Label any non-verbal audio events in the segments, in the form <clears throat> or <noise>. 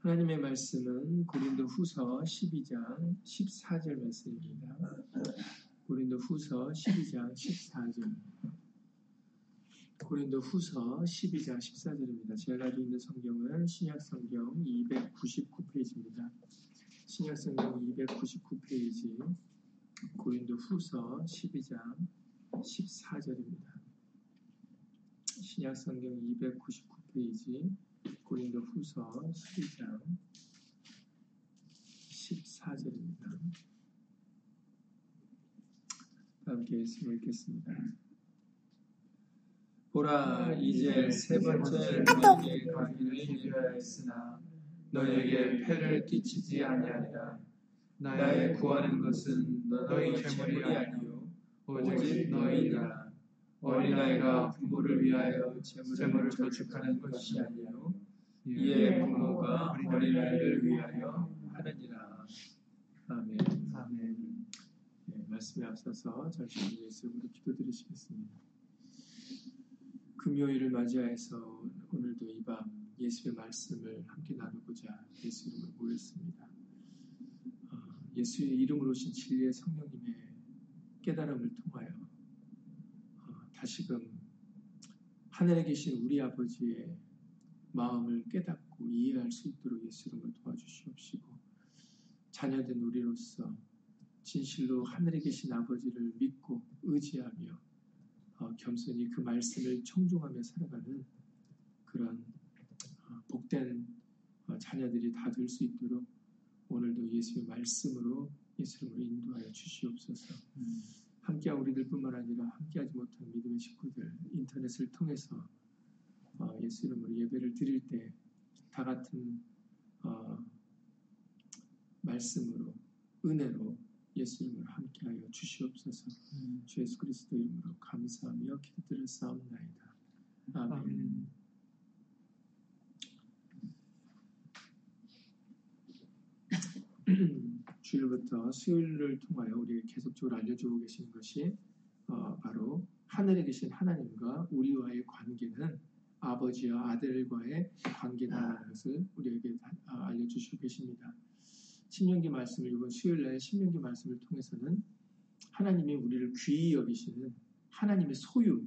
하나님의 말씀은 고린도 후서 12장 14절 말씀입니다. 고린도 후서 12장 14절. 고린도 후서 12장 14절입니다. 제가 가지고 있는 성경은 신약 성경 299페이지입니다. 신약 성경 299페이지 고린도 후서 12장 14절입니다. 신약 성경 299페이지 고린도 후서 12장 14절입니다. 함께 말씀을 읽겠습니다. 보라 이제 세 번째 너에게 가기를 기도하였으나 너에게 폐를 끼치지 아니하리라 나의 구하는 것은 너희 재물이 아니요 오직 너희니라 어린아이가 부모를 위하여 재물을 저축하는 것이 아니요 이에 부모가 어린아이를 위하여 하느니라. 아멘. 아멘. 네, 말씀에 앞서서 절주님 예수님으로 기도드리시겠습니다. 금요일을 맞이해서 오늘도 이 밤 예수의 말씀을 함께 나누고자 예수 이름으로 모였습니다. 어, 예수의 이름으로 오신 진리의 성령님의 깨달음을 통하여 어, 다시금 하늘에 계신 우리 아버지의 마음을 깨닫고 이해할 수 있도록 예수 이름을 도와주시옵시고 자녀된 우리로서 진실로 하늘에 계신 아버지를 믿고 의지하며 어, 겸손히 그 말씀을 청중하며 살아가는 그런 어, 복된 어, 자녀들이 다 될 수 있도록 오늘도 예수의 말씀으로 예수님으로 인도하여 주시옵소서. 음. 함께한 우리들뿐만 아니라 함께하지 못한 믿음의 식구들 인터넷을 통해서 예수 이름으로 예배를 드릴 때 다 같은 말씀으로 은혜로 예수님을 함께하여 주시옵소서. 음. 주 예수 그리스도 이름으로 감사하며 기도드렸사옵나이다. 아멘. 아멘. <clears throat> 주일부터 수요일을 통하여 우리에게 계속적으로 알려주고 계시는 것이 어, 바로 하늘에 계신 하나님과 우리와의 관계는 아버지와 아들과의 관계다라는 것을 우리에게 아, 알려주시고 계십니다. 신명기 말씀을 이번 수요일 날 신명기 말씀을 통해서는 하나님이 우리를 귀히 여기시는 하나님의 소유,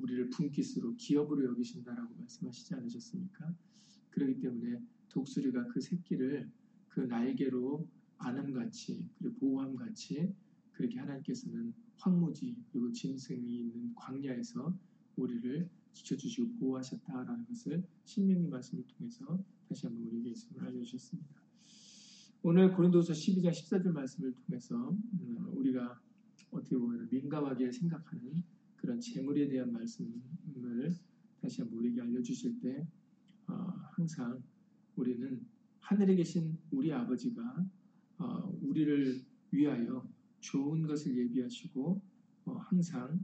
우리를 분깃으로 기업으로 여기신다라고 말씀하시지 않으셨습니까? 그렇기 때문에 독수리가 그 새끼를 그 날개로 안음같이 그리고 보호함같이 그렇게 하나님께서는 황무지 그리고 짐승이 있는 광야에서 우리를 지켜주시고 보호하셨다라는 것을 신명기 말씀을 통해서 다시 한번 우리에게 말씀을 알려주셨습니다. 오늘 고린도서 12장 14절 말씀을 통해서 음, 우리가 어떻게 보면 민감하게 생각하는 그런 재물에 대한 말씀을 다시 한번 우리에게 알려주실 때 어, 항상 우리는 하늘에 계신 우리 아버지가 어, 우리를 위하여 좋은 것을 예비하시고 어, 항상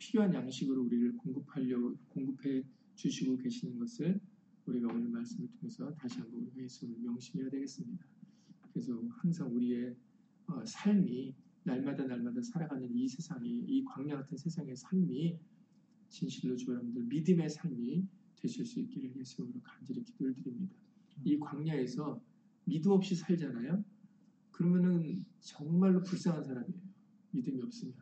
필요한 양식으로 우리를 공급하려 공급해 주시고 계시는 것을 우리가 오늘 말씀을 통해서 다시 한번 우리가 예수를 명심해야 되겠습니다. 그래서 항상 우리의 어, 삶이 날마다 날마다 살아가는 이 세상이 이 광야 같은 세상의 삶이 진실로 주 여러분들 믿음의 삶이 되실 수 있기를 예수님으로 간절히 기도를 드립니다. 이 광야에서 믿음 없이 살잖아요. 그러면은 정말로 불쌍한 사람이에요. 믿음이 없으면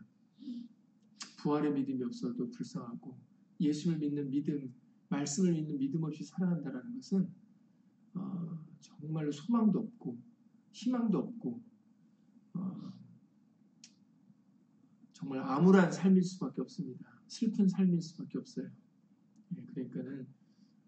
부활의 믿음이 없어도 불쌍하고 예수를 믿는 믿음 말씀을 믿는 믿음 없이 살아간다는 것은 어, 정말로 소망도 없고 희망도 없고 어, 정말 암울한 삶일 수밖에 없습니다. 슬픈 삶일 수밖에 없어요. 예, 그러니까는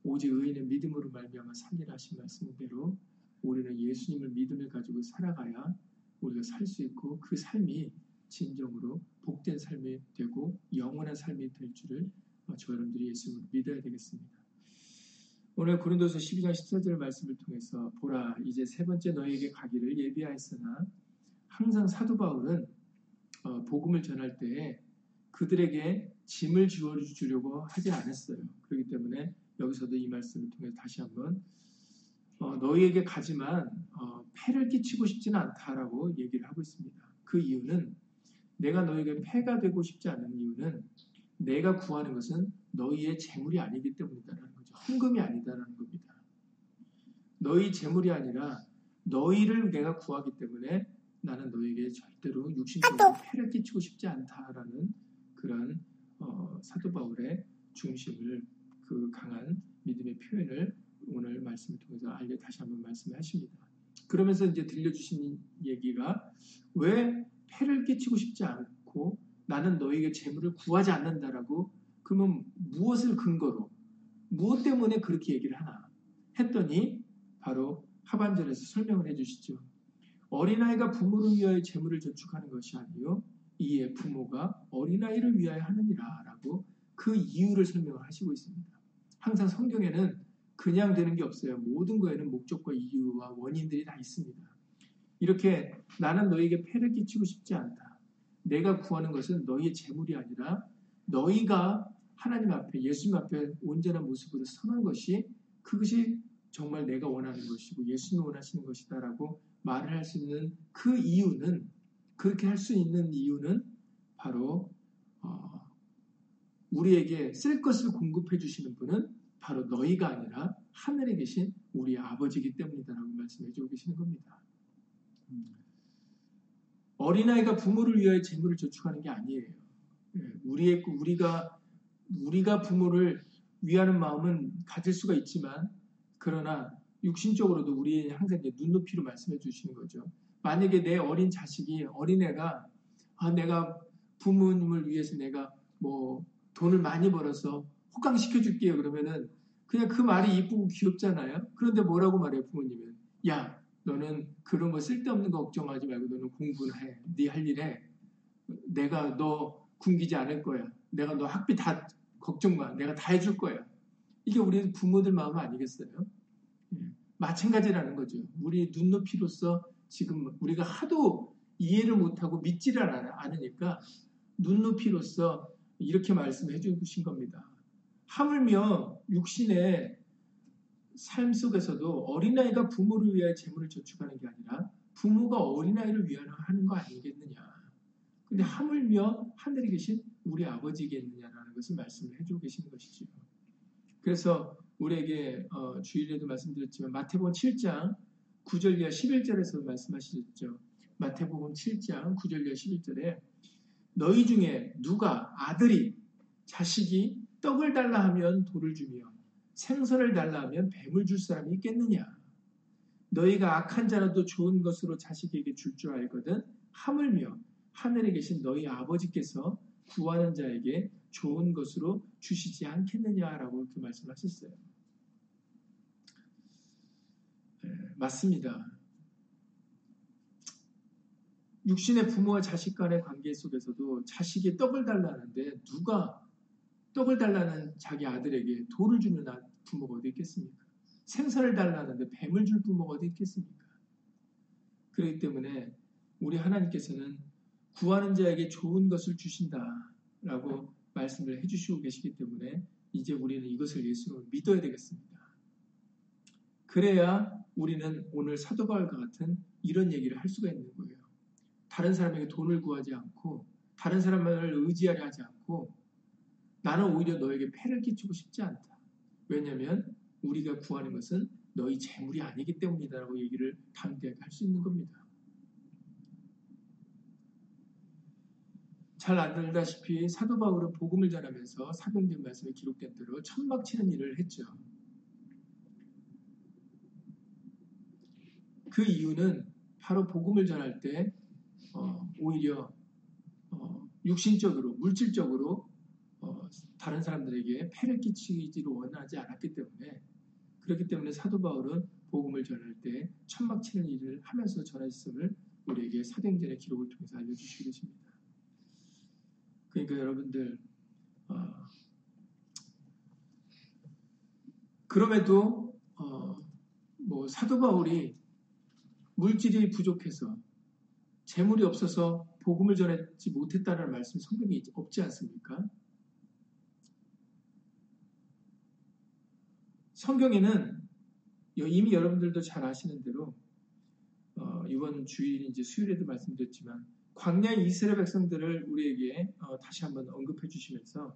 오직 의인의 믿음으로 말미암아 살리라 하신 말씀대로 우리는 예수님을 믿음을 가지고 살아가야 우리가 살 수 있고 그 삶이 진정으로 복된 삶이 되고 영원한 삶이 될 줄을 어, 저 여러분들이 예수님을 믿어야 되겠습니다. 오늘 고린도서 12장 14절 말씀을 통해서 보라 이제 세 번째 너에게 가기를 예비하였으나 항상 사도 바울은 어, 복음을 전할 때 그들에게 짐을 지워 주려고 하지 않았어요. 그렇기 때문에 여기서도 이 말씀을 통해 다시 한번 어, 너희에게 가지만 어, 폐를 끼치고 싶지는 않다라고 얘기를 하고 있습니다. 그 이유는 내가 너에게 폐가 되고 싶지 않은 이유는 내가 구하는 것은 너희의 재물이 아니기 때문이다라는 거죠. 헌금이 아니다라는 겁니다. 너희 재물이 아니라 너희를 내가 구하기 때문에 나는 너에게 절대로 육신적으로 폐를 끼치고 싶지 않다라는 그런 어, 사도 바울의 중심을 그 강한 믿음의 표현을 오늘 말씀을 통해서 알려 다시 한번 말씀하십니다. 그러면서 이제 들려주신 얘기가 왜 폐를 끼치고 싶지 않고 나는 너에게 재물을 구하지 않는다라고 그러면 무엇을 근거로 무엇 때문에 그렇게 얘기를 하나 했더니 바로 하반절에서 설명을 해주시죠. 어린아이가 부모를 위하여 재물을 저축하는 것이 아니요 이에 부모가 어린아이를 위하여 하느니라 라고 그 이유를 설명을 하시고 있습니다. 항상 성경에는 그냥 되는 게 없어요. 모든 거에는 목적과 이유와 원인들이 다 있습니다. 이렇게 나는 너에게 폐를 끼치고 싶지 않다. 내가 구하는 것은 너희의 재물이 아니라 너희가 하나님 앞에 예수님 앞에 온전한 모습으로 서는 것이 그것이 정말 내가 원하는 것이고 예수님이 원하시는 것이다라고 말을 할 수 있는 그 이유는 그렇게 할 수 있는 이유는 바로 어, 우리에게 쓸 것을 공급해 주시는 분은 바로 너희가 아니라 하늘에 계신 우리 아버지이기 때문이다라고 말씀해 주고 계시는 겁니다. 어린아이가 부모를 위하여 재물을 저축하는 게 아니에요. 예, 우리의 우리가 우리가 부모를 위하는 마음은 가질 수가 있지만 그러나 육신적으로도 우리 항상 눈높이로 말씀해 주시는 거죠. 만약에 내 어린 자식이 어린애가 아 내가 부모님을 위해서 내가 뭐 돈을 많이 벌어서 호강시켜 줄게요 그러면은 그냥 그 말이 이쁘고 귀엽잖아요. 그런데 뭐라고 말해요 부모님은 야 너는 그런 거 쓸데없는 거 걱정하지 말고 너는 공부를 해. 네 할 일에 내가 너 굶기지 않을 거야. 내가 너 학비 다 걱정 마. 내가 다 해줄 거야. 이게 우리 부모들 마음 아니겠어요? 예. 마찬가지라는 거죠. 우리 눈높이로서 지금 우리가 하도 이해를 못하고 믿지를 않으니까 눈높이로서 이렇게 말씀해 주신 겁니다. 하물며 육신의 삶 속에서도 어린아이가 부모를 위하여 재물을 저축하는 게 아니라 부모가 어린아이를 위하여 하는 거 아니겠느냐. 근데 하물며 하늘에 계신 우리 아버지겠느냐라는 것을 말씀을 해주고 계시는 것이죠. 그래서 우리에게 어, 주일에도 말씀드렸지만 마태복음 7장 9절 이하 11절에서 말씀하시죠. 마태복음 7장 9절 이하 11절에 너희 중에 누가 아들이 자식이 떡을 달라 하면 돌을 주며 생선을 달라 하면 뱀을 줄 사람이 있겠느냐? 너희가 악한 자라도 좋은 것으로 자식에게 줄줄 알거든 하물며 하늘에 계신 너희 아버지께서 구하는 자에게 좋은 것으로 주시지 않겠느냐라고 이렇게 말씀하셨어요. 네, 맞습니다. 육신의 부모와 자식 간의 관계 속에서도 자식이 떡을 달라는데 누가 떡을 달라는 자기 아들에게 돌을 주는 부모가 어디 있겠습니까? 생선을 달라는데 뱀을 줄 부모가 어디 있겠습니까? 그렇기 때문에 우리 하나님께서는 구하는 자에게 좋은 것을 주신다라고 말씀을 해주시고 계시기 때문에 이제 우리는 이것을 예수로 믿어야 되겠습니다. 그래야 우리는 오늘 사도 바울과 같은 이런 얘기를 할 수가 있는 거예요. 다른 사람에게 돈을 구하지 않고 다른 사람을 의지하려 하지 않고 나는 오히려 너에게 폐를 끼치고 싶지 않다. 왜냐하면 우리가 구하는 것은 너희 재물이 아니기 때문이다라고 얘기를 담대하게 할 수 있는 겁니다. 잘 알다시피 사도 바울은 복음을 전하면서 사병된 말씀에 기록된 대로 천막 치는 일을 했죠. 그 이유는 바로 복음을 전할 때 어, 오히려 어, 육신적으로 물질적으로 어, 다른 사람들에게 폐를 끼치기를 원하지 않았기 때문에 그렇기 때문에 사도 바울은 복음을 전할 때 천막 치는 일을 하면서 전했음을 우리에게 사도행전의 기록을 통해서 알려주시고 계십니다. 그러니까 여러분들 어, 그럼에도 어, 뭐 사도 바울이 물질이 부족해서 재물이 없어서 복음을 전하지 못했다는 말씀 성경에 없지 않습니까? 성경에는 이미 여러분들도 잘 아시는 대로 어, 이번 주일 이제 수요일에도 말씀드렸지만 광야 이스라엘 백성들을 우리에게 어, 다시 한번 언급해 주시면서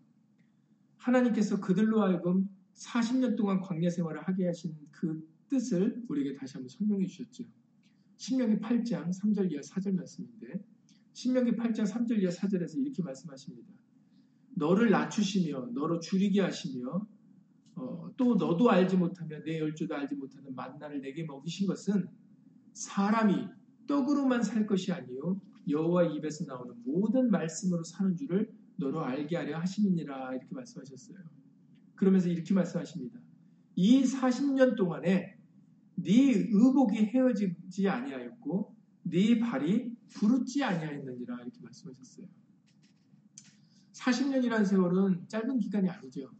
하나님께서 그들로 하여금 40년 동안 광야 생활을 하게 하신 그 뜻을 우리에게 다시 한번 설명해 주셨죠. 신명기 8장 3절 이하 4절 말씀인데 신명기 8장 3절 이하 4절에서 이렇게 말씀하십니다. 너를 낮추시며 너로 줄이게 하시며 어, 또 너도 알지 못하며 내 열조도 알지 못하는 만나를 내게 먹이신 것은 사람이 떡으로만 살 것이 아니요 여호와 입에서 나오는 모든 말씀으로 사는 줄을 너로 알게 하려 하심이니라 이렇게 말씀하셨어요. 그러면서 이렇게 말씀하십니다. 이 40년 동안에 네 의복이 헤어지지 아니하였고 네 발이 부르지 아니하였느니라 이렇게 말씀하셨어요. 40년이라는 세월은 짧은 기간이 아니죠.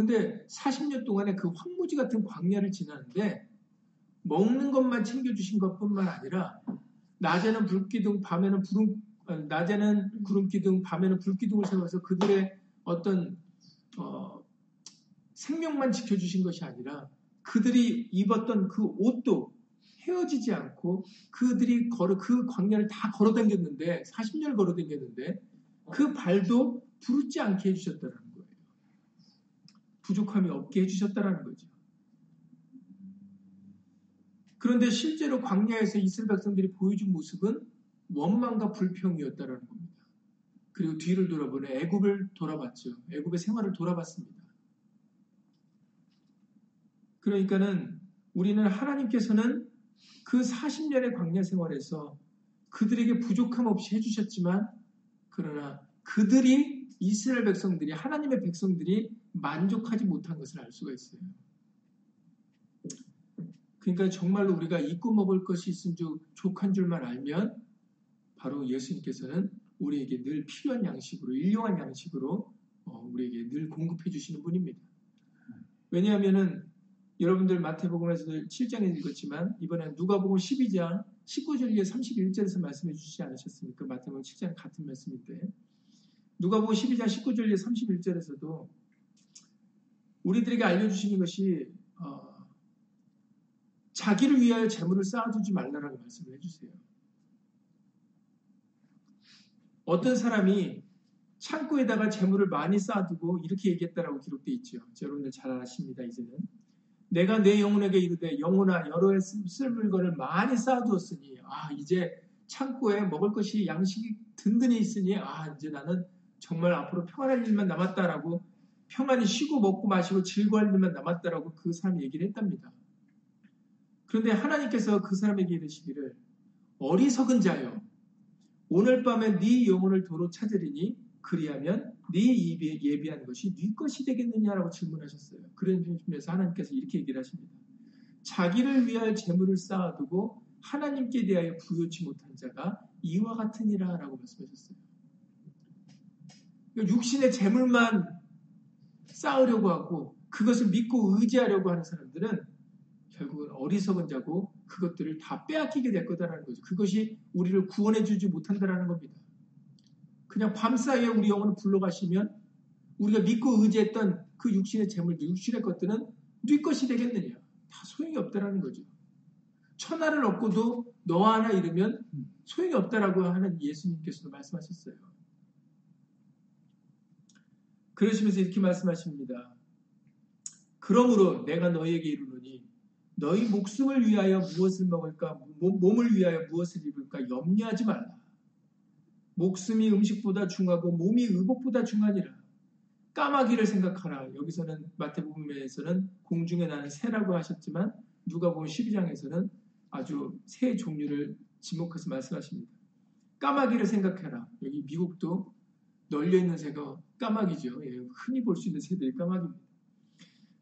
근데 40년 동안에 그 황무지 같은 광야를 지나는데 먹는 것만 챙겨주신 것뿐만 아니라 낮에는 불기둥, 밤에는 구름, 어, 낮에는 구름기둥, 밤에는 불기둥을 세워서 그들의 어떤 어, 생명만 지켜주신 것이 아니라 그들이 입었던 그 옷도 헤어지지 않고 그들이 걸어 그 광야를 다 걸어 다녔는데 40년을 걸어 다녔는데 그 발도 부르지 않게 해주셨다는. 부족함이 없게 해주셨다는 거죠. 그런데 실제로 광야에서 이스라엘 백성들이 보여준 모습은 원망과 불평이었다는 겁니다. 그리고 뒤를 돌아보는 애굽을 돌아봤죠. 애굽의 생활을 돌아봤습니다. 그러니까는 우리는 하나님께서는 그 40년의 광야 생활에서 그들에게 부족함 없이 해주셨지만 그러나 그들이 이스라엘 백성들이 하나님의 백성들이 만족하지 못한 것을 알 수가 있어요. 그러니까 정말로 우리가 입고 먹을 것이 줄 족한 줄만 알면 바로 예수님께서는 우리에게 늘 필요한 양식으로 일용한 양식으로 어, 우리에게 늘 공급해 주시는 분입니다. 왜냐하면은 여러분들 마태복음에서도 7장에 읽었지만 이번에 누가복음 12장 19절 이에 31절에서 말씀해 주시지 않으셨습니까? 마태복음 7장 같은 말씀인데 누가복음 12장 19절 이에 31절에서도 우리들에게 알려주시는 것이 어, 자기를 위하여 재물을 쌓아두지 말라라고 말씀을 해주세요. 어떤 사람이 창고에다가 재물을 많이 쌓아두고 이렇게 얘기했다라고 기록되어 있죠. 여러분들 잘 아십니다. 이제는 내가 내 영혼에게 이르되 영혼아 여러 해쓸 물건을 많이 쌓아두었으니 아 이제 창고에 먹을 것이 양식이 든든히 있으니 아 이제 나는 정말 앞으로 평안할 일만 남았다라고 평안히 쉬고 먹고 마시고 즐거워할 일만 남았다라고 그 사람이 얘기를 했답니다. 그런데 하나님께서 그 사람에게 이르시기를 어리석은 자여 오늘 밤에 네 영혼을 도로 찾으리니 그리하면 네 입에 예비한 것이 네 것이 되겠느냐라고 질문하셨어요. 그런 점에서 하나님께서 이렇게 얘기를 하십니다. 자기를 위하여 재물을 쌓아두고 하나님께 대하여 부여치 못한 자가 이와 같으니라라고 말씀하셨어요. 육신의 재물만 쌓으려고 하고 그것을 믿고 의지하려고 하는 사람들은 결국은 어리석은 자고 그것들을 다 빼앗기게 될 거다라는 거죠. 그것이 우리를 구원해 주지 못한다라는 겁니다. 그냥 밤사이에 우리 영혼을 불러가시면 우리가 믿고 의지했던 그 육신의 재물, 육신의 것들은 네 것이 되겠느냐. 다 소용이 없다라는 거죠. 천하를 얻고도 너 하나 잃으면 소용이 없다라고 하는 예수님께서도 말씀하셨어요. 그러시면서 이렇게 말씀하십니다. 그러므로 내가 너희에게 이르노니 너희 목숨을 위하여 무엇을 먹을까 몸을 위하여 무엇을 입을까 염려하지 말라. 목숨이 음식보다 중하고 몸이 의복보다 중하니라. 까마귀를 생각하라. 여기서는 마태복음에서는 공중에 나는 새라고 하셨지만 누가 보면 12장에서는 아주 새 종류를 지목해서 말씀하십니다. 까마귀를 생각해라. 여기 미국도 널려 있는 새가 까마귀죠. 예, 흔히 볼 수 있는 새들이 까마귀입니다.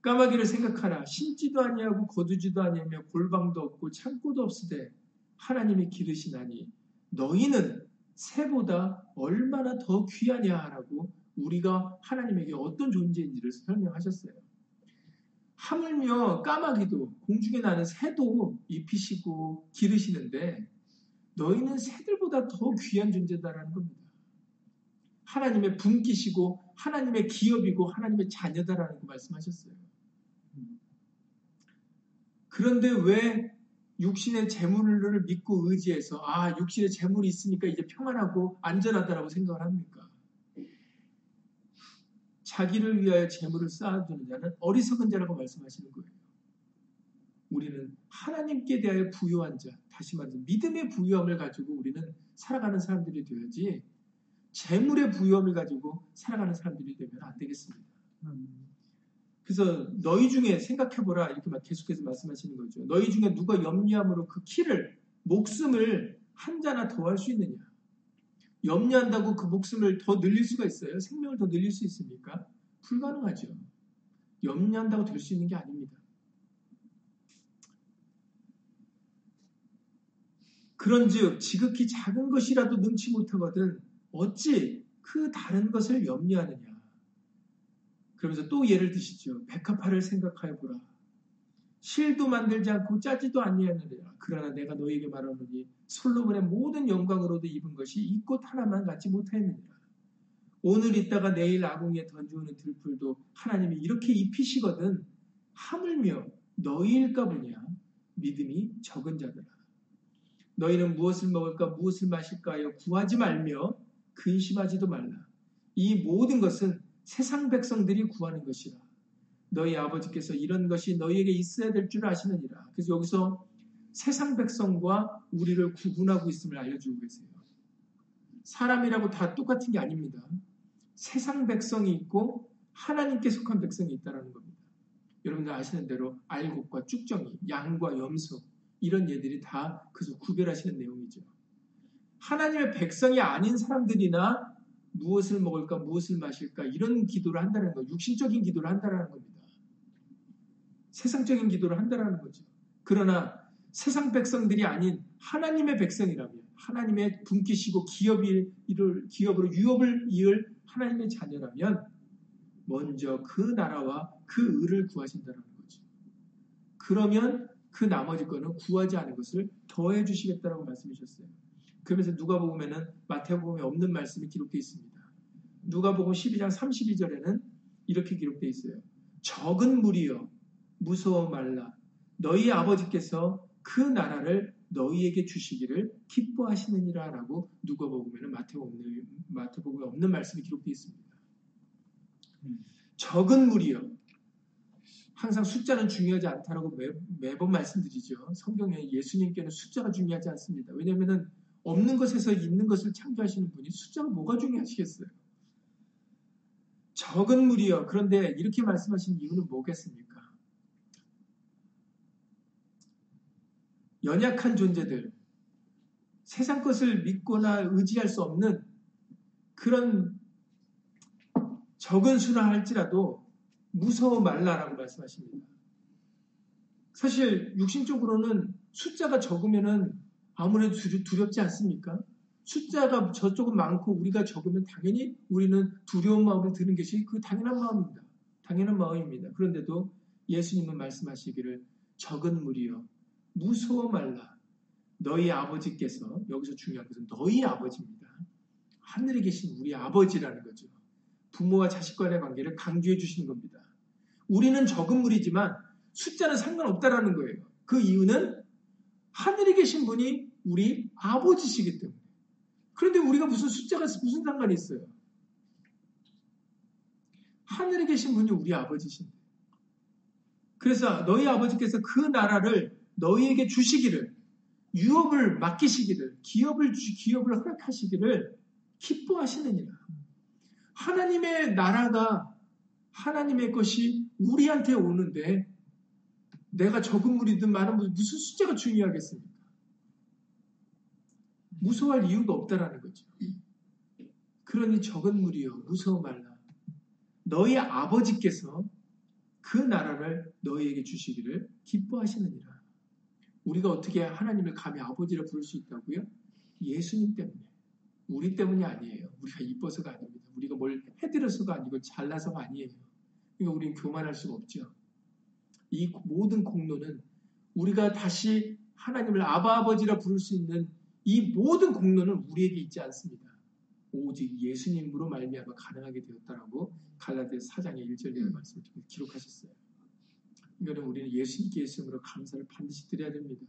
까마귀를 생각하라. 신지도 아니하고 거두지도 아니하며 골방도 없고 창고도 없으되 하나님이 기르시나니 너희는 새보다 얼마나 더 귀하냐라고 우리가 하나님에게 어떤 존재인지를 설명하셨어요. 하물며 까마귀도 공중에 나는 새도 입히시고 기르시는데 너희는 새들보다 더 귀한 존재다라는 겁니다. 하나님의 분기시고 하나님의 기업이고 하나님의 자녀다라는 거 말씀하셨어요. 그런데 왜 육신의 재물을 믿고 의지해서 아 육신의 재물이 있으니까 이제 평안하고 안전하다라고 생각을 합니까? 자기를 위하여 재물을 쌓아두는 자는 어리석은 자라고 말씀하시는 거예요. 우리는 하나님께 대하여 부유한 자, 다시 말해서 믿음의 부유함을 가지고 우리는 살아가는 사람들이 되어야지 재물의 부유함을 가지고 살아가는 사람들이 되면 안 되겠습니다. 그래서 너희 중에 생각해보라 이렇게 계속해서 말씀하시는 거죠. 너희 중에 누가 염려함으로 그 키를 목숨을 한 자나 더 할 수 있느냐? 염려한다고 그 목숨을 더 늘릴 수가 있어요? 생명을 더 늘릴 수 있습니까? 불가능하죠. 염려한다고 될 수 있는 게 아닙니다. 그런즉 지극히 작은 것이라도 능치 못하거든 어찌 그 다른 것을 염려하느냐. 그러면서 또 예를 드시죠. 백합화를 생각하여 보라. 실도 만들지 않고 짜지도 아니하느니라. 그러나 내가 너에게 말하노니 솔로몬의 모든 영광으로도 입은 것이 이 꽃 하나만 갖지 못하였느니라. 오늘 있다가 내일 아궁이에 던져오는 들풀도 하나님이 이렇게 입히시거든 하물며 너희일까 보냐 믿음이 적은 자들아. 너희는 무엇을 먹을까 무엇을 마실까 하여 구하지 말며 근심하지도 말라. 이 모든 것은 세상 백성들이 구하는 것이라. 너희 아버지께서 이런 것이 너희에게 있어야 될 줄 아시느니라. 그래서 여기서 세상 백성과 우리를 구분하고 있음을 알려주고 계세요. 사람이라고 다 똑같은 게 아닙니다. 세상 백성이 있고 하나님께 속한 백성이 있다는 겁니다. 여러분들 아시는 대로 알곡과 쭉정이, 양과 염소 이런 예들이 다 그래서 구별하시는 내용이죠. 하나님의 백성이 아닌 사람들이나 무엇을 먹을까, 무엇을 마실까 이런 기도를 한다는 거, 육신적인 기도를 한다는 겁니다. 세상적인 기도를 한다는 거죠. 그러나 세상 백성들이 아닌 하나님의 백성이라면 하나님의 분기시고 기업을 기업으로 유업을 이을 하나님의 자녀라면 먼저 그 나라와 그 의를 구하신다는 거죠. 그러면 그 나머지 거는 구하지 않은 것을 더해 주시겠다라고 말씀하셨어요. 그러면서 누가복음에는 마태복음에 없는 말씀이 기록되어 있습니다. 누가복음 12장 32절에는 이렇게 기록되어 있어요. 적은 무리여 무서워 말라 너희 아버지께서 그 나라를 너희에게 주시기를 기뻐하시느니라라고 누가복음에는 마태복음에, 마태복음에 없는 말씀이 기록되어 있습니다. 적은 무리요. 항상 숫자는 중요하지 않다라고 매, 매번 말씀드리죠. 성경에 예수님께는 숫자가 중요하지 않습니다. 왜냐하면 없는 것에서 있는 것을 창조하시는 분이 숫자가 뭐가 중요하시겠어요? 적은 무리요. 그런데 이렇게 말씀하신 이유는 뭐겠습니까? 연약한 존재들, 세상 것을 믿거나 의지할 수 없는 그런 적은 수라 할지라도 무서워 말라라고 말씀하십니다. 사실 육신적으로는 숫자가 적으면은 아무래도 두렵지 않습니까? 숫자가 저쪽은 많고 우리가 적으면 당연히 우리는 두려운 마음을 드는 것이 그 당연한 마음입니다. 당연한 마음입니다. 그런데도 예수님은 말씀하시기를 적은 무리여 무서워 말라. 너희 아버지께서 여기서 중요한 것은 너희 아버지입니다. 하늘에 계신 우리 아버지라는 거죠. 부모와 자식 간의 관계를 강조해 주시는 겁니다. 우리는 적은 무리지만 숫자는 상관없다라는 거예요. 그 이유는 하늘에 계신 분이 우리 아버지시기 때문에. 그런데 우리가 무슨 숫자가 무슨 상관이 있어요? 하늘에 계신 분이 우리 아버지신데. 그래서 너희 아버지께서 그 나라를 너희에게 주시기를 유업을 맡기시기를 기업을 기업을 허락하시기를 기뻐하시느니라. 하나님의 나라가 하나님의 것이 우리한테 오는데 내가 적은 무리든 많은 무리 무슨 숫자가 중요하겠습니까? 무서워할 이유가 없다라는 거죠. 그러니 적은 무리여 무서워 말라. 너희 아버지께서 그 나라를 너희에게 주시기를 기뻐하시느니라. 우리가 어떻게 하나님을 감히 아버지라 부를 수 있다고요? 예수님 때문에. 우리 때문이 아니에요. 우리가 이뻐서가 아닙니다. 우리가 뭘 해드려서가 아니고 잘나서가 아니에요. 그러니까 우리는 교만할 수가 없죠. 이 모든 공로는 우리가 다시 하나님을 아바 아버지라 부를 수 있는 이 모든 공로는 우리에게 있지 않습니다. 오직 예수님으로 말미암아 가능하게 되었다라고 갈라디아 4장의 1절의 말씀을 기록하셨어요. 이거는 우리는 예수님께 예수님으로 감사를 반드시 드려야 됩니다.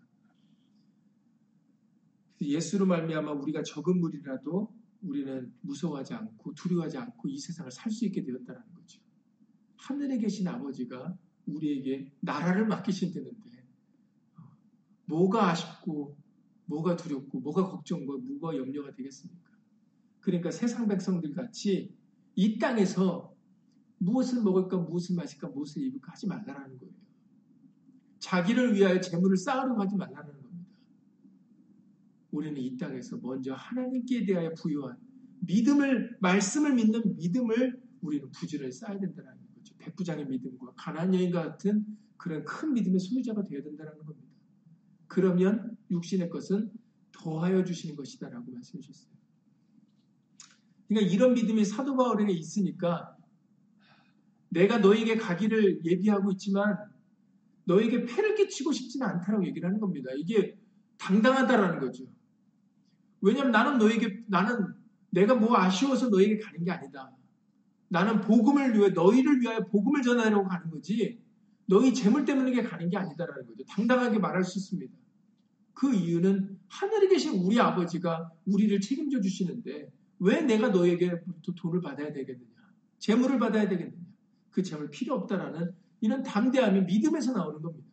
예수로 말미암아 우리가 적은 물이라도 우리는 무서워하지 않고 두려워하지 않고 이 세상을 살 수 있게 되었다는 거죠. 하늘에 계신 아버지가 우리에게 나라를 맡기신다는데 뭐가 아쉽고 뭐가 두렵고 뭐가 걱정과 뭐가 염려가 되겠습니까? 그러니까 세상 백성들 같이 이 땅에서 무엇을 먹을까 무엇을 마실까 무엇을 입을까 하지 말라라는 거예요. 자기를 위하여 재물을 쌓으려고 하지 말라는 겁니다. 우리는 이 땅에서 먼저 하나님께 대하여 부여한 믿음을 말씀을 믿는 믿음을 우리는 부지런히 쌓아야 된다는 거죠. 백부장의 믿음과 가난 여인과 같은 그런 큰 믿음의 소유자가 되어야 된다는 겁니다. 그러면 육신의 것은 더하여 주시는 것이다라고 말씀해 주셨어요. 그러니까 이런 믿음이 사도 바울에게 있으니까 내가 너에게 가기를 예비하고 있지만 너에게 폐를 끼치고 싶지는 않다라고 얘기를 하는 겁니다. 이게 당당하다라는 거죠. 왜냐하면 나는 너에게 나는 내가 뭐 아쉬워서 너에게 가는 게 아니다. 나는 복음을 위해 너희를 위하여 복음을 전하려고 가는 거지. 너희 재물 때문에 가는 게 아니다라는 거죠. 당당하게 말할 수 있습니다. 그 이유는 하늘에 계신 우리 아버지가 우리를 책임져 주시는데 왜 내가 너에게 돈을 받아야 되겠느냐? 재물을 받아야 되겠느냐? 그 재물 필요 없다라는 이런 담대함이 믿음에서 나오는 겁니다.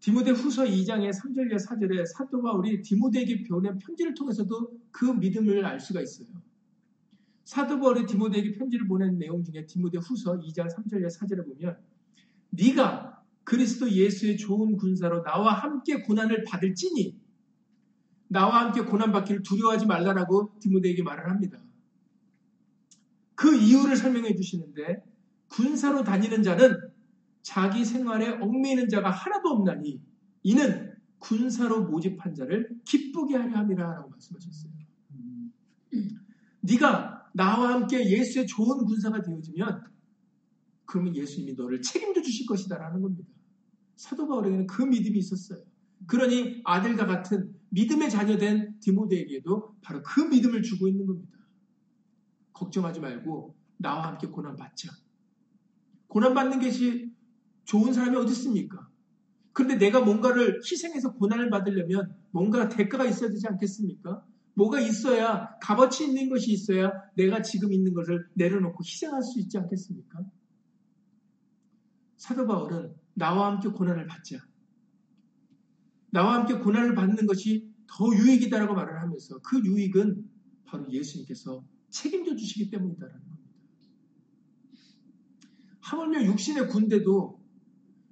디모데 후서 2장의 3절과 4절에 사도 바울이 디모데에게 보낸 편지를 통해서도 그 믿음을 알 수가 있어요. 사도 바울이 디모데에게 편지를 보낸 내용 중에 디모데 후서 2장 3절과 4절에 보면 네가 그리스도 예수의 좋은 군사로 나와 함께 고난을 받을지니 나와 함께 고난 받기를 두려워하지 말라라고 디모데에게 말을 합니다. 그 이유를 설명해 주시는데 군사로 다니는 자는 자기 생활에 얽매이는 자가 하나도 없나니 이는 군사로 모집한 자를 기쁘게 하려 함이라라고 말씀하셨어요. 네가 나와 함께 예수의 좋은 군사가 되어지면 그러면 예수님이 너를 책임져 주실 것이다라는 겁니다. 사도 바울에게는 그 믿음이 있었어요. 그러니 아들과 같은 믿음의 자녀된 디모데에게도 바로 그 믿음을 주고 있는 겁니다. 걱정하지 말고 나와 함께 고난 받자. 고난 받는 것이 좋은 사람이 어디 있습니까? 그런데 내가 뭔가를 희생해서 고난을 받으려면 뭔가 대가가 있어야 되지 않겠습니까? 뭐가 있어야 값어치 있는 것이 있어야 내가 지금 있는 것을 내려놓고 희생할 수 있지 않겠습니까? 사도 바울은 나와 함께 고난을 받자. 나와 함께 고난을 받는 것이 더 유익이다라고 말을 하면서 그 유익은 바로 예수님께서 책임져 주시기 때문이다라는 겁니다. 하물며 육신의 군대도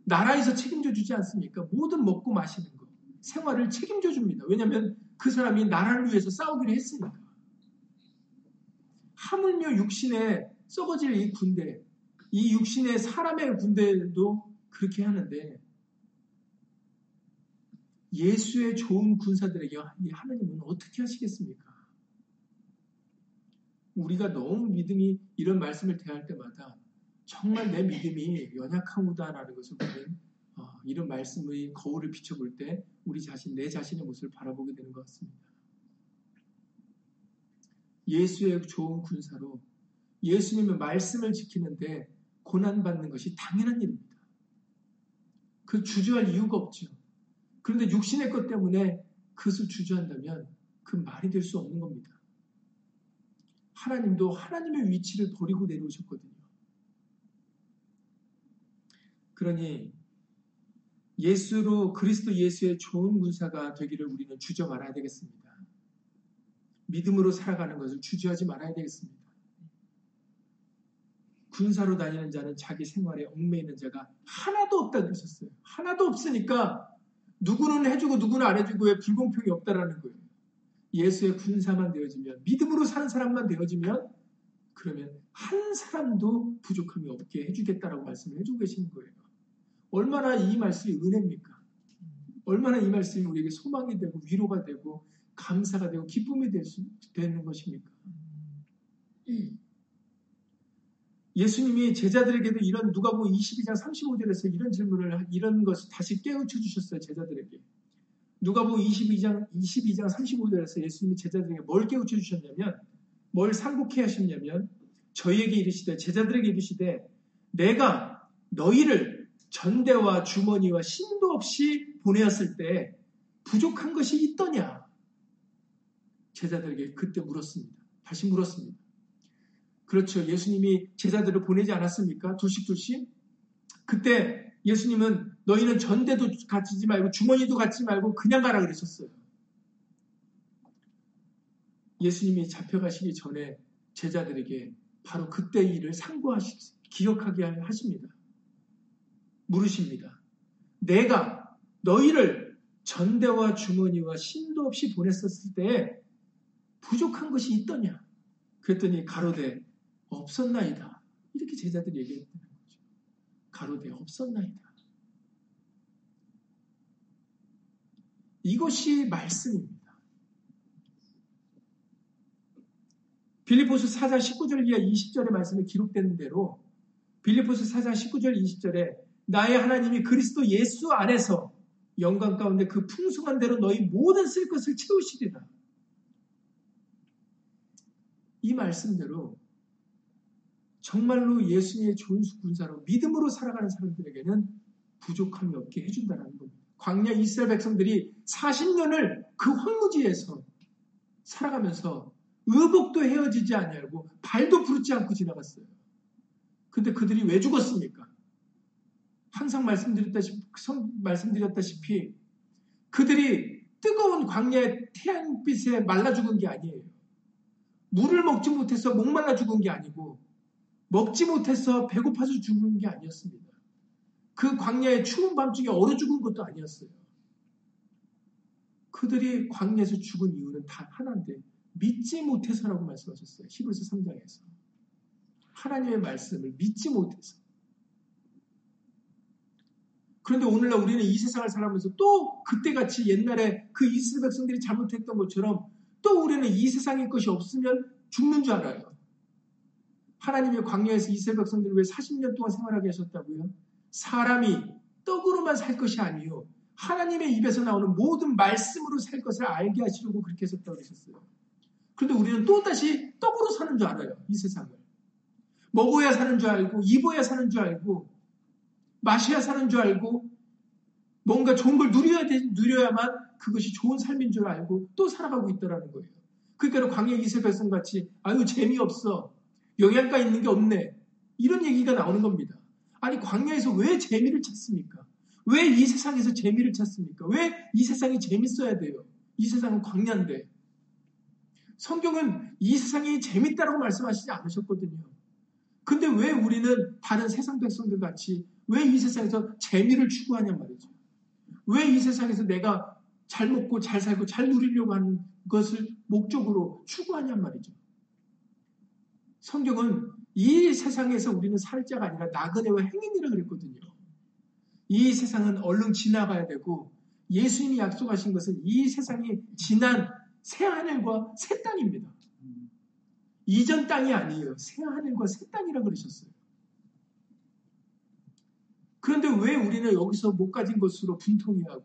나라에서 책임져 주지 않습니까? 모든 먹고 마시는 것, 생활을 책임져 줍니다. 왜냐하면 그 사람이 나라를 위해서 싸우기로 했으니까. 하물며 육신에 썩어질 이 군대, 이 육신의 사람의 군대도 그렇게 하는데 예수의 좋은 군사들에게 하나님은 어떻게 하시겠습니까? 우리가 너무 믿음이 이런 말씀을 대할 때마다 정말 내 믿음이 연약하구나라는 것을 보는 어, 이런 말씀의 거울을 비춰볼 때 우리 자신, 내 자신의 모습을 바라보게 되는 것 같습니다. 예수의 좋은 군사로 예수님의 말씀을 지키는데 고난받는 것이 당연한 일입니다. 그 주저할 이유가 없죠. 그런데 육신의 것 때문에 그것을 주저한다면 그 말이 될 수 없는 겁니다. 하나님도 하나님의 위치를 버리고 내려오셨거든요. 그러니 예수로 그리스도 예수의 좋은 군사가 되기를 우리는 주저 말아야 되겠습니다. 믿음으로 살아가는 것을 주저하지 말아야 되겠습니다. 군사로 다니는 자는 자기 생활에 얽매이는 자가 하나도 없다 그러셨어요. 하나도 없으니까 누구는 해주고 누구는 안 해주고 왜 불공평이 없다라는 거예요. 예수의 군사만 되어지면 믿음으로 사는 사람만 되어지면 그러면 한 사람도 부족함이 없게 해주겠다라고 말씀을 해주고 계시는 거예요. 얼마나 이 말씀이 은혜입니까? 얼마나 이 말씀이 우리에게 소망이 되고 위로가 되고 감사가 되고 기쁨이 될 수, 되는 것입니까? 예수님이 제자들에게도 이런 누가복음 22장 35절에서 이런 질문을 이런 것을 다시 깨우쳐 주셨어요 제자들에게. 누가복음 22장 22장 35절에서 예수님이 제자들에게 뭘 깨우쳐 주셨냐면 뭘 상고케 하셨냐면 저희에게 이르시되 제자들에게 이르시되 내가 너희를 전대와 주머니와 신도 없이 보내었을 때 부족한 것이 있더냐? 제자들에게 그때 물었습니다. 다시 물었습니다. 그렇죠. 예수님이 제자들을 보내지 않았습니까? 둘씩 둘씩. 그때 예수님은 너희는 전대도 갖지 말고 주머니도 갖지 말고 그냥 가라 그러셨어요. 예수님이 잡혀가시기 전에 제자들에게 바로 그때 일을 상고하시, 기억하게 하십니다. 물으십니다. 내가 너희를 전대와 주머니와 신도 없이 보냈었을 때 부족한 것이 있더냐? 그랬더니 가로되 없었나이다. 이렇게 제자들이 얘기했다는 거죠. 가로되 없었나이다. 이것이 말씀입니다. 빌리포스 4장 19절 이하 20절의 말씀에 기록되는 대로 빌리포스 4장 19절 20절에 나의 하나님이 그리스도 예수 안에서 영광 가운데 그 풍성한 대로 너희 모든 쓸 것을 채우시리라. 이 말씀대로 정말로 예수님의 좋은 군사로 믿음으로 살아가는 사람들에게는 부족함이 없게 해준다는 겁니다. 광야 이스라엘 백성들이 40년을 그 황무지에서 살아가면서 의복도 헤어지지 아니하고 발도 부르지 않고 지나갔어요. 근데 그들이 왜 죽었습니까? 항상 말씀드렸다시피, 말씀드렸다시피 그들이 뜨거운 광야의 태양빛에 말라 죽은 게 아니에요. 물을 먹지 못해서 목말라 죽은 게 아니고 먹지 못해서 배고파서 죽은 게 아니었습니다. 그 광야의 추운 밤중에 얼어 죽은 것도 아니었어요. 그들이 광야에서 죽은 이유는 단 하나인데 믿지 못해서라고 말씀하셨어요. 히브리서 3장에서. 하나님의 말씀을 믿지 못해서. 그런데 오늘날 우리는 이 세상을 살아가면서 또 그때같이 옛날에 그 이스라엘 백성들이 잘못했던 것처럼 또 우리는 이 세상의 것이 없으면 죽는 줄 알아요. 하나님의 광야에서 이스라엘 백성들이 왜 40년 동안 생활하게 하셨다고요? 사람이 떡으로만 살 것이 아니요. 하나님의 입에서 나오는 모든 말씀으로 살 것을 알게 하시려고 그렇게 하셨다고 하셨어요. 그런데 우리는 또다시 떡으로 사는 줄 알아요. 이 세상을. 먹어야 사는 줄 알고, 입어야 사는 줄 알고, 마셔야 사는 줄 알고, 뭔가 좋은 걸 누려야 돼, 누려야만 그것이 좋은 삶인 줄 알고 또 살아가고 있더라는 거예요. 그러니까 광야 이세 백성 같이, 아유, 재미없어. 영양가 있는 게 없네. 이런 얘기가 나오는 겁니다. 아니, 광야에서 왜 재미를 찾습니까? 왜 이 세상에서 재미를 찾습니까? 왜 이 세상이 재밌어야 돼요? 이 세상은 광야인데. 성경은 이 세상이 재밌다라고 말씀하시지 않으셨거든요. 근데 왜 우리는 다른 세상 백성들 같이 왜 이 세상에서 재미를 추구하냐 말이죠. 왜 이 세상에서 내가 잘 먹고 잘 살고 잘 누리려고 하는 것을 목적으로 추구하냐 말이죠. 성경은 이 세상에서 우리는 살 자가 아니라 나그네와 행인이라 그랬거든요. 이 세상은 얼른 지나가야 되고 예수님이 약속하신 것은 이 세상이 지난 새 하늘과 새 땅입니다. 이전 땅이 아니에요. 새 하늘과 새 땅이라 그러셨어요. 그런데 왜 우리는 여기서 못 가진 것으로 분통해하고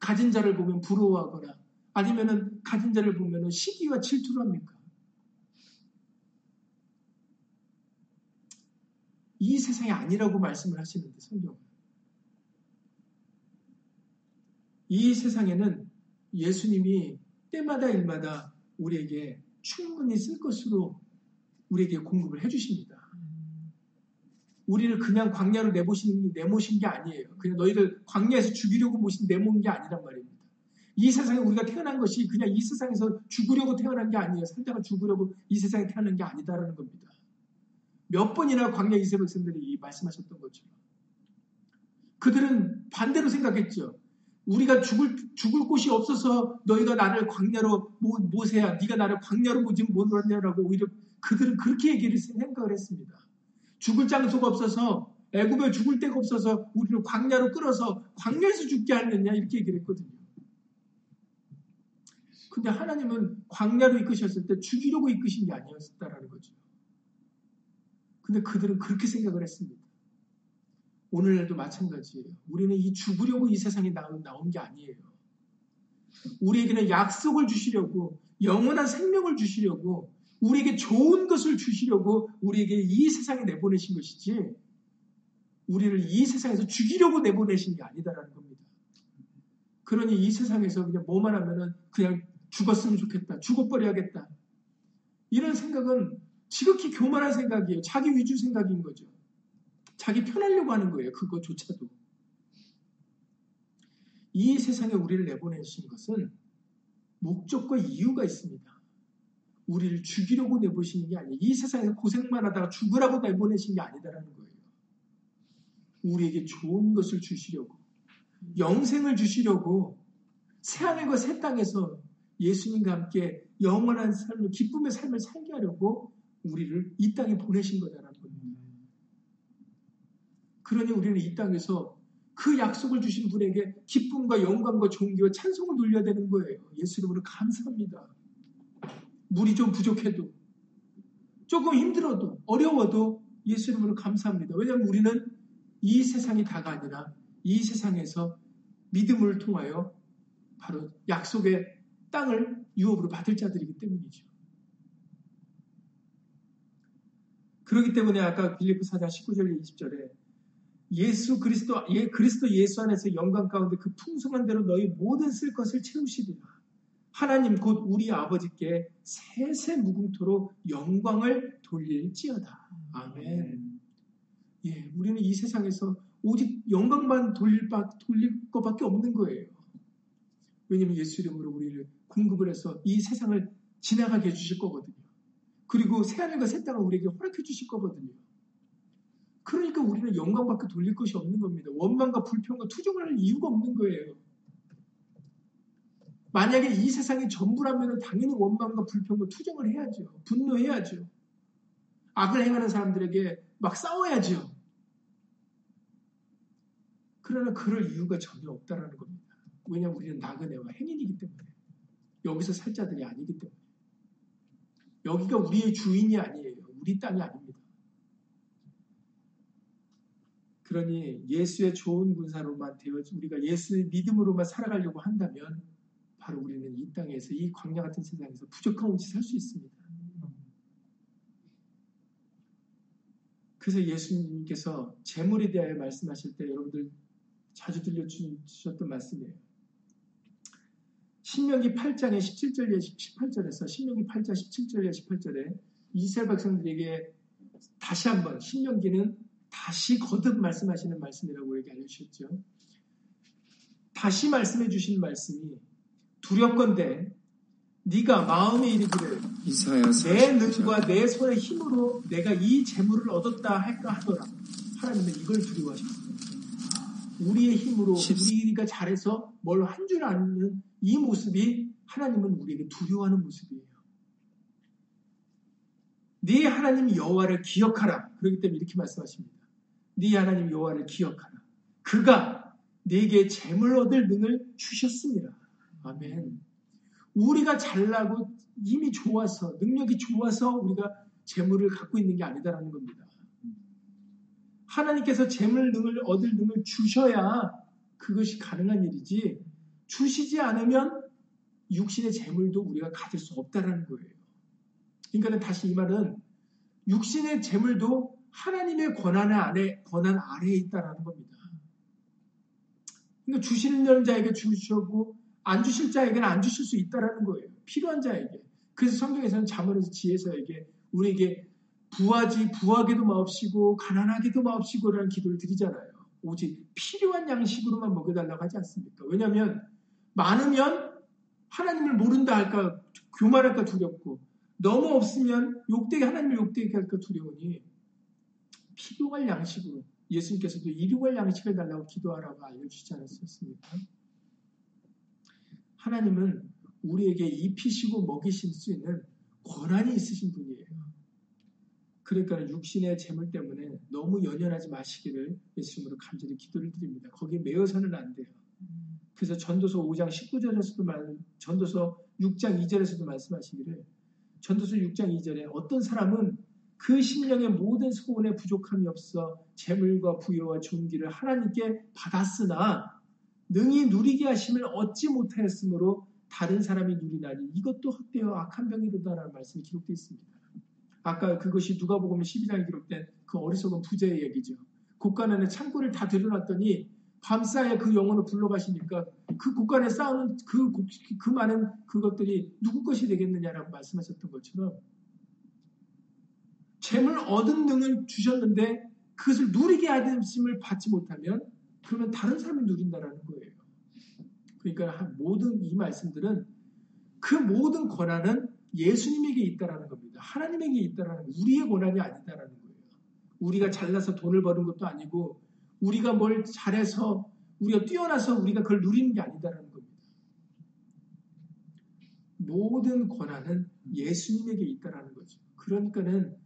가진 자를 보면 부러워하거나 아니면은 가진 자를 보면 시기와 질투를 합니까? 이 세상이 아니라고 말씀을 하시는데 성경은 이 세상에는 예수님이 때마다 일마다 우리에게 충분히 쓸 것으로 우리에게 공급을 해주십니다. 우리를 그냥 광야로 내보시는 내모신 게 아니에요. 그냥 너희를 광야에서 죽이려고 모신 내모은 게 아니란 말입니다. 이 세상에 우리가 태어난 것이 그냥 이 세상에서 죽으려고 태어난 게 아니에요. 살다가 죽으려고 이 세상에 태어난 게 아니다라는 겁니다. 몇 번이나 광야 이세 백성들이 말씀하셨던 것처럼 그들은 반대로 생각했죠. 우리가 죽을 죽을 곳이 없어서 너희가 나를 광야로 모, 모세야 네가 나를 광야로 모지 못하냐라고 오히려 그들은 그렇게 얘기를 생각을 했습니다. 죽을 장소가 없어서 애굽에 죽을 데가 없어서 우리를 광야로 끌어서 광야에서 죽게 하느냐 이렇게 얘기를 했거든요. 근데 하나님은 광야로 이끄셨을 때 죽이려고 이끄신 게 아니었다라는 거죠. 근데 그들은 그렇게 생각을 했습니다. 오늘날도 마찬가지예요. 우리는 이 죽으려고 이 세상에 나온, 나온 게 아니에요. 우리에게는 약속을 주시려고, 영원한 생명을 주시려고, 우리에게 좋은 것을 주시려고 우리에게 이 세상에 내보내신 것이지, 우리를 이 세상에서 죽이려고 내보내신 게 아니다라는 겁니다. 그러니 이 세상에서 그냥 뭐만 하면은 그냥 죽었으면 좋겠다. 죽어버려야겠다. 이런 생각은 지극히 교만한 생각이에요. 자기 위주 생각인 거죠. 자기 편하려고 하는 거예요. 그거조차도. 이 세상에 우리를 내보내신 것은 목적과 이유가 있습니다. 우리를 죽이려고 내보시는 게 아니에요. 이 세상에서 고생만 하다가 죽으라고 내보내신 게 아니다라는 거예요. 우리에게 좋은 것을 주시려고, 영생을 주시려고, 새하늘과 새 땅에서 예수님과 함께 영원한 삶을, 기쁨의 삶을 살게 하려고 우리를 이 땅에 보내신 거다라는 겁니다. 그러니 우리는 이 땅에서 그 약속을 주신 분에게 기쁨과 영광과 존귀와 찬송을 돌려야 되는 거예요. 예수 이름으로 감사합니다. 물이 좀 부족해도 조금 힘들어도 어려워도 예수 이름으로 감사합니다. 왜냐하면 우리는 이 세상이 다가 아니라 이 세상에서 믿음을 통하여 바로 약속의 땅을 유업으로 받을 자들이기 때문이죠. 그렇기 때문에 아까 빌리프 4장 19절 20절에 예수 그리스도 예 그리스도 예수 안에서 영광 가운데 그 풍성한 대로 너희 모든 쓸 것을 채우시리라. 하나님 곧 우리 아버지께 세세 무궁토로 영광을 돌릴지어다. 아멘. 예, 우리는 이 세상에서 오직 영광만 돌릴, 바, 돌릴 것밖에 없는 거예요. 왜냐하면 예수 이름으로 우리를 공급을 해서 이 세상을 지나가게 해주실 거거든요. 그리고 새하늘과 새 땅을 우리에게 허락해 주실 거거든요. 그러니까 우리는 영광밖에 돌릴 것이 없는 겁니다. 원망과 불평과 투정을 할 이유가 없는 거예요. 만약에 이 세상이 전부라면 당연히 원망과 불평과 투정을 해야죠. 분노해야죠. 악을 행하는 사람들에게 막 싸워야죠. 그러나 그럴 이유가 전혀 없다라는 겁니다. 왜냐하면 우리는 나그네와 행인이기 때문에 여기서 살 자들이 아니기 때문에 여기가 우리의 주인이 아니에요. 우리 땅이 아닙니다. 그러니 예수의 좋은 군사로만 되어 우리가 예수의 믿음으로만 살아가려고 한다면 바로 우리는 이 땅에서 이 광야 같은 세상에서 부족한 없이 살 수 있습니다. 그래서 예수님께서 재물에 대하여 말씀하실 때 여러분들 자주 들려주셨던 말씀이에요. 신명기 8장의 17절에 18절에서 신명기 8장 17절에 18절에 이스라엘 백성들에게 다시 한번 신명기는 다시 거듭 말씀하시는 말씀이라고 우리에게 알려주셨죠. 다시 말씀해 주신 말씀이 두렵건대 네가 마음에 이르기를 내 능과 내 손의 힘으로 내가 이 재물을 얻었다 할까 하더라. 하나님은 이걸 두려워하셨습니다. 우리의 힘으로 우리가 잘해서 뭘 한 줄 아는 이 모습이 하나님은 우리에게 두려워하는 모습이에요. 네 하나님 여호와를 기억하라. 그렇기 때문에 이렇게 말씀하십니다. 네 하나님 여호와를 기억하라. 그가 네게 재물 얻을 능을 주셨습니다. 아멘. 우리가 잘나고 힘이 좋아서 능력이 좋아서 우리가 재물을 갖고 있는 게 아니다라는 겁니다. 하나님께서 재물 능을 얻을 능을 주셔야 그것이 가능한 일이지 주시지 않으면 육신의 재물도 우리가 가질 수 없다라는 거예요. 그러니까 다시 이 말은 육신의 재물도 하나님의 권한 아래, 권한 아래에 있다라는 겁니다. 그러니까 주시는 자에게 주시고 안 주실 자에게는 안 주실 수 있다라는 거예요. 필요한 자에게. 그래서 성경에서는 자문에서 지혜서에게 우리에게 부하지 부하게도 마옵시고 가난하게도 마옵시고라는 기도를 드리잖아요. 오직 필요한 양식으로만 먹여달라고 하지 않습니까? 왜냐하면 많으면 하나님을 모른다 할까 교만할까 두렵고 너무 없으면 욕되게 하나님을 욕되게 할까 두려우니 필요할 양식으로 예수님께서도 일용할 양식을 달라고 기도하라고 알려주시지 않았습니까? 하나님은 우리에게 입히시고 먹이실 수 있는 권한이 있으신 분이에요. 그러니까 육신의 재물 때문에 너무 연연하지 마시기를 예수님으로 간절히 기도를 드립니다. 거기에 매여서는 안 돼요. 그래서 전도서 5장 19절에서도 말, 전도서 6장 2절에서도 말씀하시기를 전도서 6장 2절에 어떤 사람은 그 심령의 모든 소원에 부족함이 없어 재물과 부여와 존귀를 하나님께 받았으나 능히 누리게 하심을 얻지 못하였으므로 다른 사람이 누리나니 이것도 헛되어 악한 병이로다라는 말씀이 기록되어 있습니다. 아까 그것이 누가복음 12장에 기록된 그 어리석은 부자의 얘기죠. 곳간안에 창고를 다 들여놨더니 밤사이에 그 영혼을 불러가시니까 그 곳간에 쌓아놓은 그, 그 많은 그것들이 누구 것이 되겠느냐라고 말씀하셨던 것처럼 재물 얻은 능을 주셨는데 그것을 누리게 하심을 받지 못하면 그러면 다른 사람이 누린다라는 거예요. 그러니까 모든 이 말씀들은 그 모든 권한은 예수님에게 있다라는 겁니다. 하나님에게 있다라는 우리의 권한이 아니다라는 거예요. 우리가 잘나서 돈을 버는 것도 아니고 우리가 뭘 잘해서 우리가 뛰어나서 우리가 그걸 누리는 게 아니다라는 겁니다. 모든 권한은 예수님에게 있다라는 거죠. 그러니까는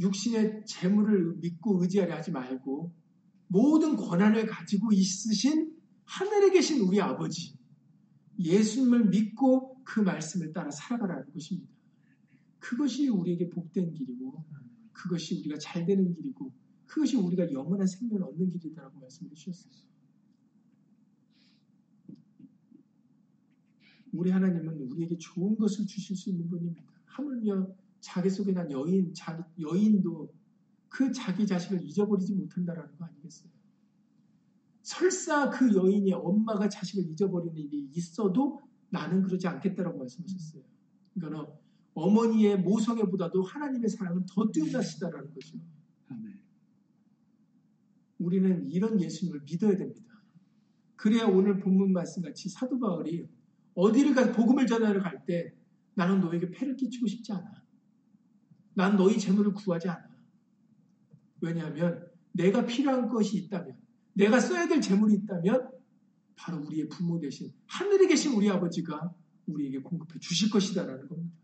육신의 재물을 믿고 의지하려 하지 말고 모든 권한을 가지고 있으신 하늘에 계신 우리 아버지 예수님을 믿고 그 말씀을 따라 살아가라는 것입니다. 그것이 우리에게 복된 길이고 그것이 우리가 잘 되는 길이고 그것이 우리가 영원한 생명을 얻는 길이다라고 말씀해 주셨어요. 우리 하나님은 우리에게 좋은 것을 주실 수 있는 분입니다. 하물며 자기 속에 난 여인, 자기, 여인도 그 자기 자식을 잊어버리지 못한다라는 거 아니겠어요? 설사 그 여인의 엄마가 자식을 잊어버리는 일이 있어도 나는 그러지 않겠다라고 말씀하셨어요. 그러니까 어머니의 모성애보다도 하나님의 사랑은 더 뛰어나시다라는 거죠. 우리는 이런 예수님을 믿어야 됩니다. 그래야 오늘 본문 말씀 같이 사도 바울이 어디를 가서 복음을 전하러 갈 때 나는 너에게 폐를 끼치고 싶지 않아. 난 너희 재물을 구하지 않아. 왜냐하면 내가 필요한 것이 있다면, 내가 써야 될 재물이 있다면 바로 우리의 부모 대신 하늘에 계신 우리 아버지가 우리에게 공급해 주실 것이다라는 겁니다.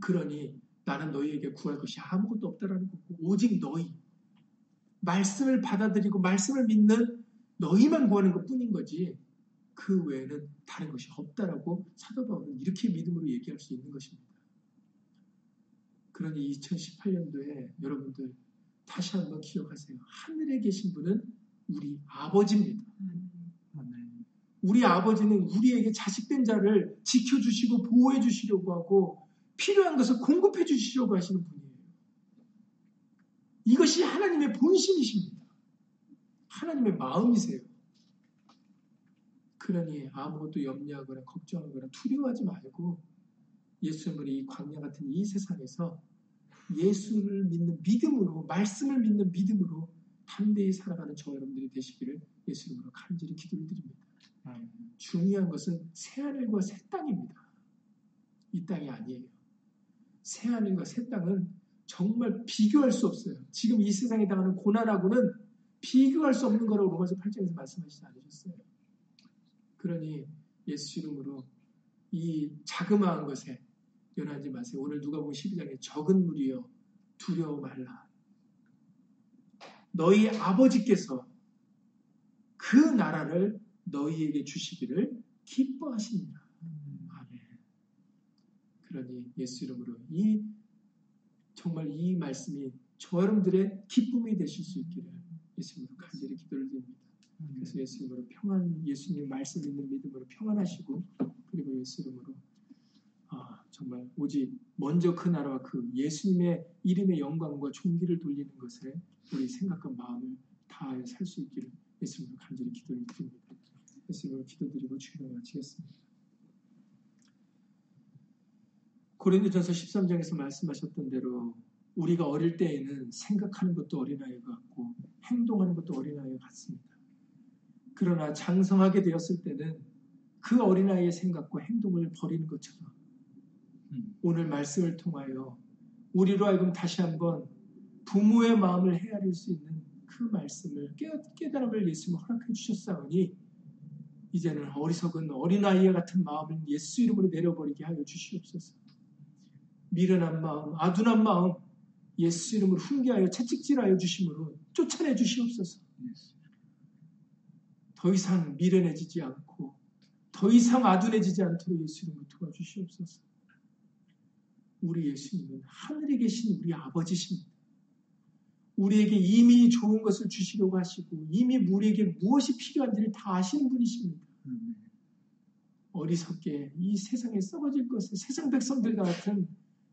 그러니 나는 너희에게 구할 것이 아무것도 없다라는 거고 오직 너희 말씀을 받아들이고 말씀을 믿는 너희만 구하는 것 뿐인 거지 그 외에는 다른 것이 없다라고 사도 바울은 이렇게 믿음으로 얘기할 수 있는 것입니다. 그러니 2018년도에 여러분들 다시 한번 기억하세요. 하늘에 계신 분은 우리 아버지입니다. 우리 아버지는 우리에게 자식된 자를 지켜주시고 보호해 주시려고 하고 필요한 것을 공급해 주시려고 하시는 분이에요. 이것이 하나님의 본심이십니다. 하나님의 마음이세요. 그러니 아무것도 염려하거나 걱정하거나 두려워하지 말고 예수님을 이 광야 같은 이 세상에서 예수를 믿는 믿음으로 말씀을 믿는 믿음으로 담대히 살아가는 저 여러분들이 되시기를 예수님으로 간절히 기도를 드립니다. 중요한 것은 새하늘과 새 땅입니다. 이 땅이 아니에요. 새하늘과 새 땅은 정말 비교할 수 없어요. 지금 이 세상에 당하는 고난하고는 비교할 수 없는 거라고 로마서 8장에서 말씀하시지 않으셨어요. 그러니 예수 이름으로 이 자그마한 것에 연하지 마세요. 오늘 누가 보면 12장에 적은 무리여 두려워 말라. 너희 아버지께서 그 나라를 너희에게 주시기를 기뻐하십니다. 그러니 예수 이름으로 이 정말 이 말씀이 저 여러분들의 기쁨이 되실 수 있기를 예수님으로 간절히 기도를 드립니다. 그래서 예수 이름으로 평안, 예수님 말씀 있는 믿음으로 평안하시고 그리고 예수 이름으로 아, 정말 오직 먼저 그 나라와 그 예수님의 이름의 영광과 존귀를 돌리는 것에 우리 생각과 마음을 다하여 살 수 있기를 예수님으로 간절히 기도를 드립니다. 예수님으로 기도드리고 주기도 마치겠습니다. 고린도전서 13장에서 말씀하셨던 대로 우리가 어릴 때에는 생각하는 것도 어린아이 같고 행동하는 것도 어린아이 같습니다. 그러나 장성하게 되었을 때는 그 어린아이의 생각과 행동을 버리는 것처럼 오늘 말씀을 통하여 우리로 하여금 다시 한번 부모의 마음을 헤아릴 수 있는 그 말씀을 깨달음을 예수님 허락해 주셨사오니 이제는 어리석은 어린아이와 같은 마음을 예수 이름으로 내려버리게 하여 주시옵소서. 미련한 마음, 아둔한 마음, 예수 이름으로 훈계하여 채찍질하여 주심으로 쫓아내 주시옵소서. 더 이상 미련해지지 않고 더 이상 아둔해지지 않도록 예수 이름으로 도와주시옵소서. 우리 예수님은 하늘에 계신 우리 아버지십니다. 우리에게 이미 좋은 것을 주시려고 하시고 이미 우리에게 무엇이 필요한지를 다 아시는 분이십니다. 어리석게 이 세상에 썩어질 것을 세상 백성들과 같은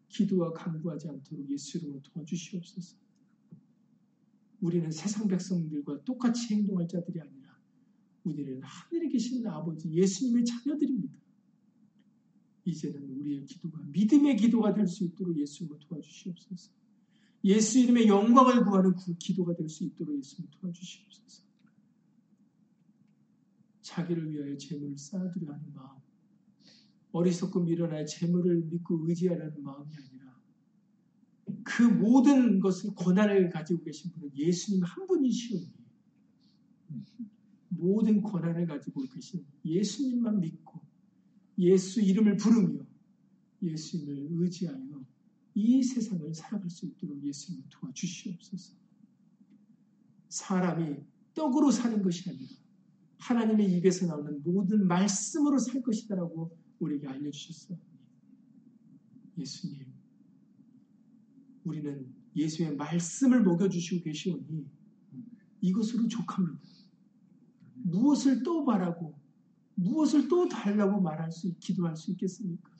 기도와 간구하지 않도록 예수 이름으로 도와주시옵소서. 우리는 세상 백성들과 똑같이 행동할 자들이 아니라 우리는 하늘에 계신 아버지 예수님의 자녀들입니다. 이제는 우리의 기도가 믿음의 기도가 될 수 있도록 예수님을 도와주시옵소서. 예수 이름의 영광을 구하는 그 기도가 될 수 있도록 예수님 도와주시옵소서. 자기를 위하여 재물을 쌓아두려 하는 마음, 어리석고 미련하여 재물을 믿고 의지하라는 마음이 아니라 그 모든 것을 권한을 가지고 계신 분은 예수님 한 분이시오니 모든 권한을 가지고 계신 예수님만 믿고 예수 이름을 부르며 예수님을 의지하여 이 세상을 살아갈 수 있도록 예수님을 도와주시옵소서. 사람이 떡으로 사는 것이 아니라 하나님의 입에서 나오는 모든 말씀으로 살 것이다라고 우리에게 알려주셨어요. 예수님, 우리는 예수의 말씀을 먹여주시고 계시오니 이것으로 족합니다. 무엇을 또 바라고 무엇을 또 달라고 말할 수, 기도할 수 있겠습니까?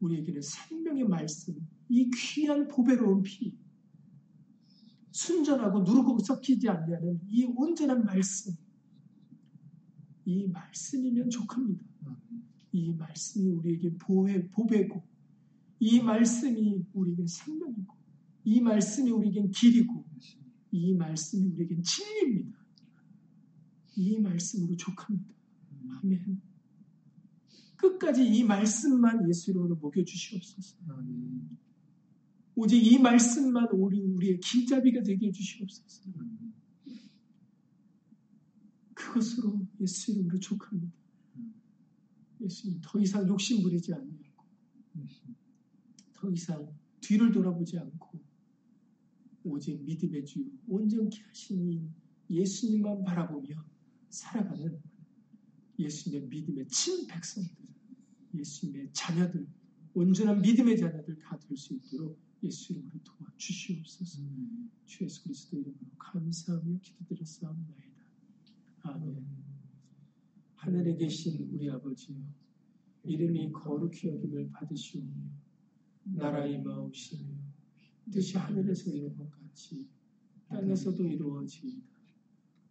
우리에게는 생명의 말씀, 이 귀한 보배로운 피, 순전하고 누르고 섞이지 않냐는 이 온전한 말씀, 이 말씀이면 족합니다. 이 말씀이 우리에게 보배, 보배고, 이 말씀이 우리에게 생명이고, 이 말씀이 우리에게 길이고, 이 말씀이 우리에게 진리입니다. 이 말씀으로 족합니다. 아멘. 끝까지 이 말씀만 예수 이름으로 먹여주시옵소서. 오직 이 말씀만 우리, 우리의 길잡이가 되게 해주시옵소서. 그것으로 예수 이름으로 족합니다. 예수님 더 이상 욕심 부리지 않고 더 이상 뒤를 돌아보지 않고 오직 믿음의 주 온전케 하신 예수님만 바라보며 살아가는 예수님의 믿음의 친 백성들, 예수님의 자녀들, 온전한 믿음의 자녀들 다 될 수 있도록 예수 이름으로 도와주시옵소서. 음. 주 예수 그리스도 이름으로 감사하며 기도드렸사옵나이다. 아멘. 하늘에 계신 우리 아버지여, 이름이 거룩히 여김을 받으시오며, 나라 임하옵시며, 뜻이 하늘에서 이룬 것 같이 땅에서도 이루어지이다.